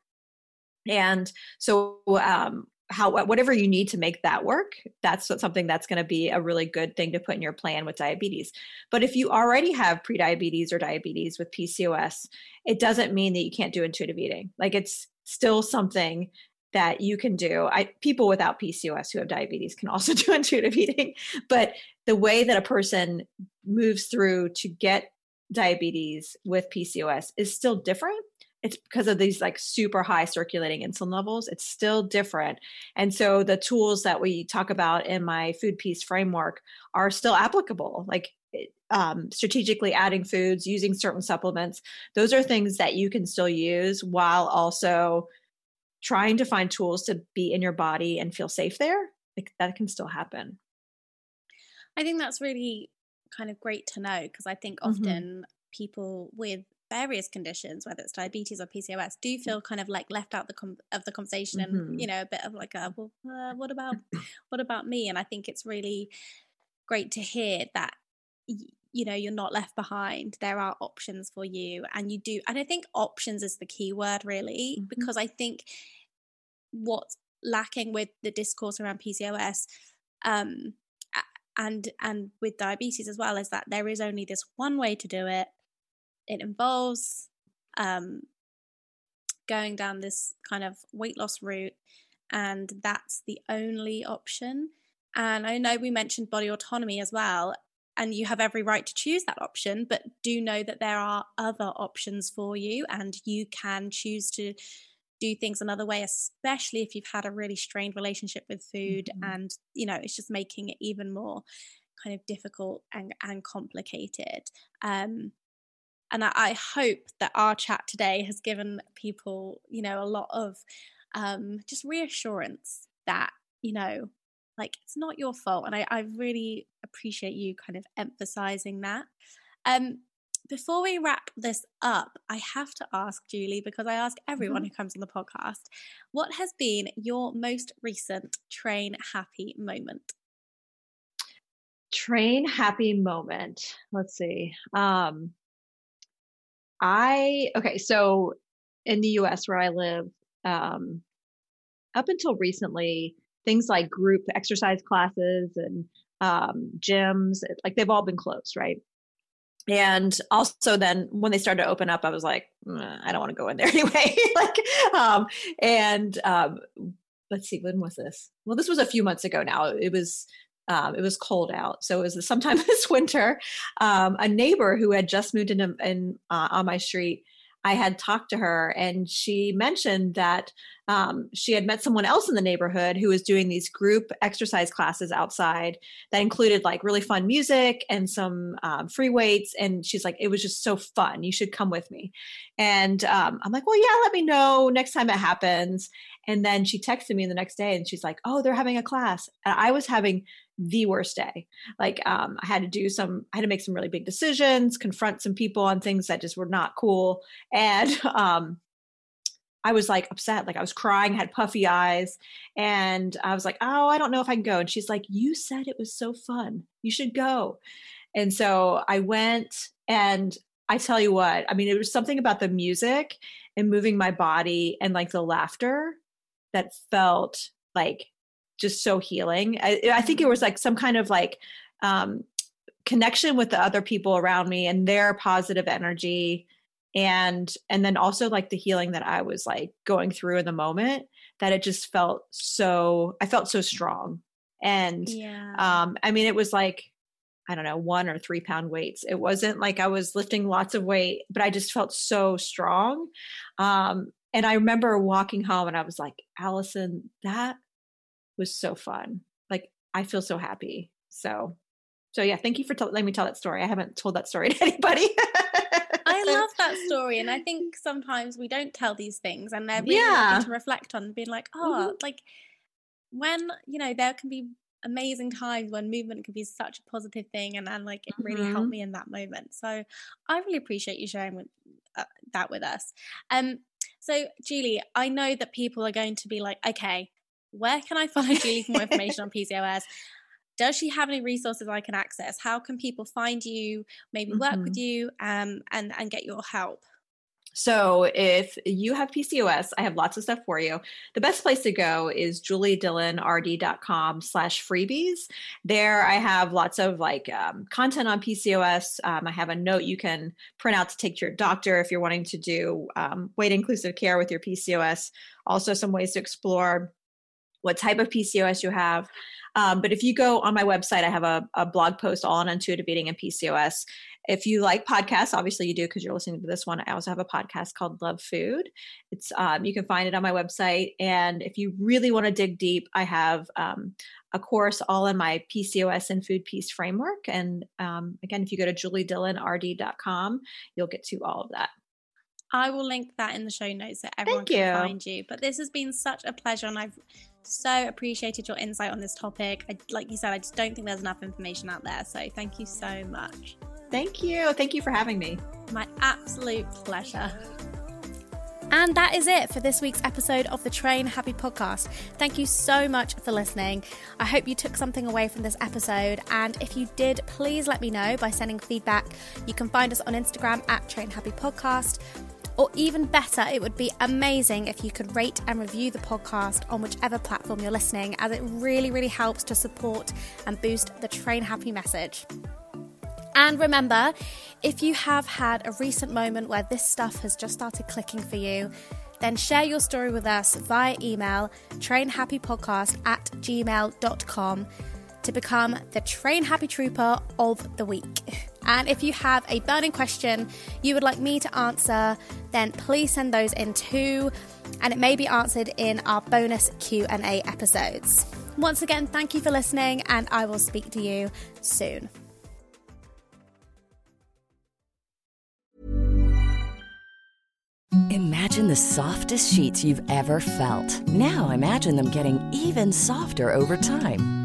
And so, um, how whatever you need to make that work that's something that's going to be a really good thing to put in your plan with diabetes. But if you already have prediabetes or diabetes with pcos it doesn't mean that you can't do intuitive eating. Like it's still something that you can do. I people without pcos who have diabetes can also *laughs* do intuitive eating. But the way that a person moves through to get diabetes with pcos is still different it's because of these like super high circulating insulin levels it's still different and so the tools that we talk about in my food peace framework are still applicable like um, strategically adding foods using certain supplements those are things that you can still use while also trying to find tools to be in your body and feel safe there like that can still happen i think that's really kind of great to know because i think mm-hmm. often mm-hmm. people with various conditions, whether it's diabetes or PCOS, do mm. feel kind of like left out the com- of the conversation, mm-hmm. and you know, a bit of like a well, uh, what about *coughs* what about me? And I think it's really great to hear that you know you're not left behind. There are options for you, and you do. And I think options is the key word, really, mm-hmm. because I think what's lacking with the discourse around PCOS. Um, and and with diabetes as well is that there is only this one way to do it it involves um, going down this kind of weight loss route, and that's the only option. And I know we mentioned body autonomy as well, and you have every right to choose that option, but do know that there are other options for you, and you can choose to do things another way, especially if you've had a really strained relationship with food, mm-hmm. and you know it's just making it even more kind of difficult and, and complicated. Um, and I, I hope that our chat today has given people, you know, a lot of um, just reassurance that, you know, like it's not your fault. And I, I really appreciate you kind of emphasizing that. Um, before we wrap this up, I have to ask Julie, because I ask everyone mm-hmm. who comes on the podcast, what has been your most recent train happy moment? Train happy moment. Let's see. Um, I okay, so in the US where I live, um, up until recently, things like group exercise classes and um, gyms, like they've all been closed, right? And also, then when they started to open up, I was like, mm, I don't want to go in there *laughs* anyway. *laughs* like, um, and um, let's see, when was this? Well, this was a few months ago now. It was um, it was cold out, so it was sometime *laughs* this winter. Um, a neighbor who had just moved in, in uh, on my street I had talked to her and she mentioned that um, she had met someone else in the neighborhood who was doing these group exercise classes outside that included like really fun music and some um, free weights. And she's like, it was just so fun. You should come with me. And um, I'm like, well, yeah, let me know next time it happens. And then she texted me the next day and she's like, oh, they're having a class. And I was having the worst day. Like um, I had to do some, I had to make some really big decisions, confront some people on things that just were not cool, and *laughs* um, I was like upset, like I was crying, had puffy eyes, and I was like, oh, I don't know if I can go. And she's like, you said it was so fun, you should go. And so I went, and I tell you what, I mean, it was something about the music and moving my body and like the laughter that felt like just so healing. I, I think it was like some kind of like um, connection with the other people around me and their positive energy and and then also like the healing that i was like going through in the moment that it just felt so i felt so strong and yeah. um i mean it was like i don't know one or three pound weights it wasn't like i was lifting lots of weight but i just felt so strong um and i remember walking home and i was like allison that was so fun. Like I feel so happy. So, so yeah, thank you for t- letting me tell that story. I haven't told that story *laughs* to anybody. That story, and I think sometimes we don't tell these things, and they're really yeah. to reflect on, being like, oh, mm-hmm. like when you know there can be amazing times when movement can be such a positive thing, and and like it really mm-hmm. helped me in that moment. So I really appreciate you sharing with, uh, that with us. Um, so Julie, I know that people are going to be like, okay, where can I find Julie for more information on *laughs* PCOS? Does she have any resources I can access? How can people find you, maybe work mm-hmm. with you, um, and and get your help? So, if you have PCOS, I have lots of stuff for you. The best place to go is juliedillonrd.com slash freebies. There, I have lots of like um, content on PCOS. Um, I have a note you can print out to take to your doctor if you're wanting to do um, weight inclusive care with your PCOS. Also, some ways to explore what type of PCOS you have. Um, but if you go on my website, I have a, a, blog post all on intuitive eating and PCOS. If you like podcasts, obviously you do because you're listening to this one. I also have a podcast called Love Food. It's um, you can find it on my website. And if you really want to dig deep, I have um, a course all in my PCOS and food peace framework. And um, again, if you go to juliedillonrd.com, you'll get to all of that. I will link that in the show notes so everyone Thank can you. find you. But this has been such a pleasure, and I've so appreciated your insight on this topic. I, like you said, I just don't think there's enough information out there. So thank you so much. Thank you. Thank you for having me. My absolute pleasure. And that is it for this week's episode of the Train Happy podcast. Thank you so much for listening. I hope you took something away from this episode. And if you did, please let me know by sending feedback. You can find us on Instagram at Train Happy Podcast or even better, it would be amazing if you could rate and review the podcast on whichever platform you're listening, as it really, really helps to support and boost the Train Happy message. And remember, if you have had a recent moment where this stuff has just started clicking for you, then share your story with us via email trainhappypodcast at gmail.com to become the Train Happy Trooper of the week. *laughs* And if you have a burning question you would like me to answer, then please send those in too, and it may be answered in our bonus Q&A episodes. Once again, thank you for listening, and I will speak to you soon. Imagine the softest sheets you've ever felt. Now imagine them getting even softer over time.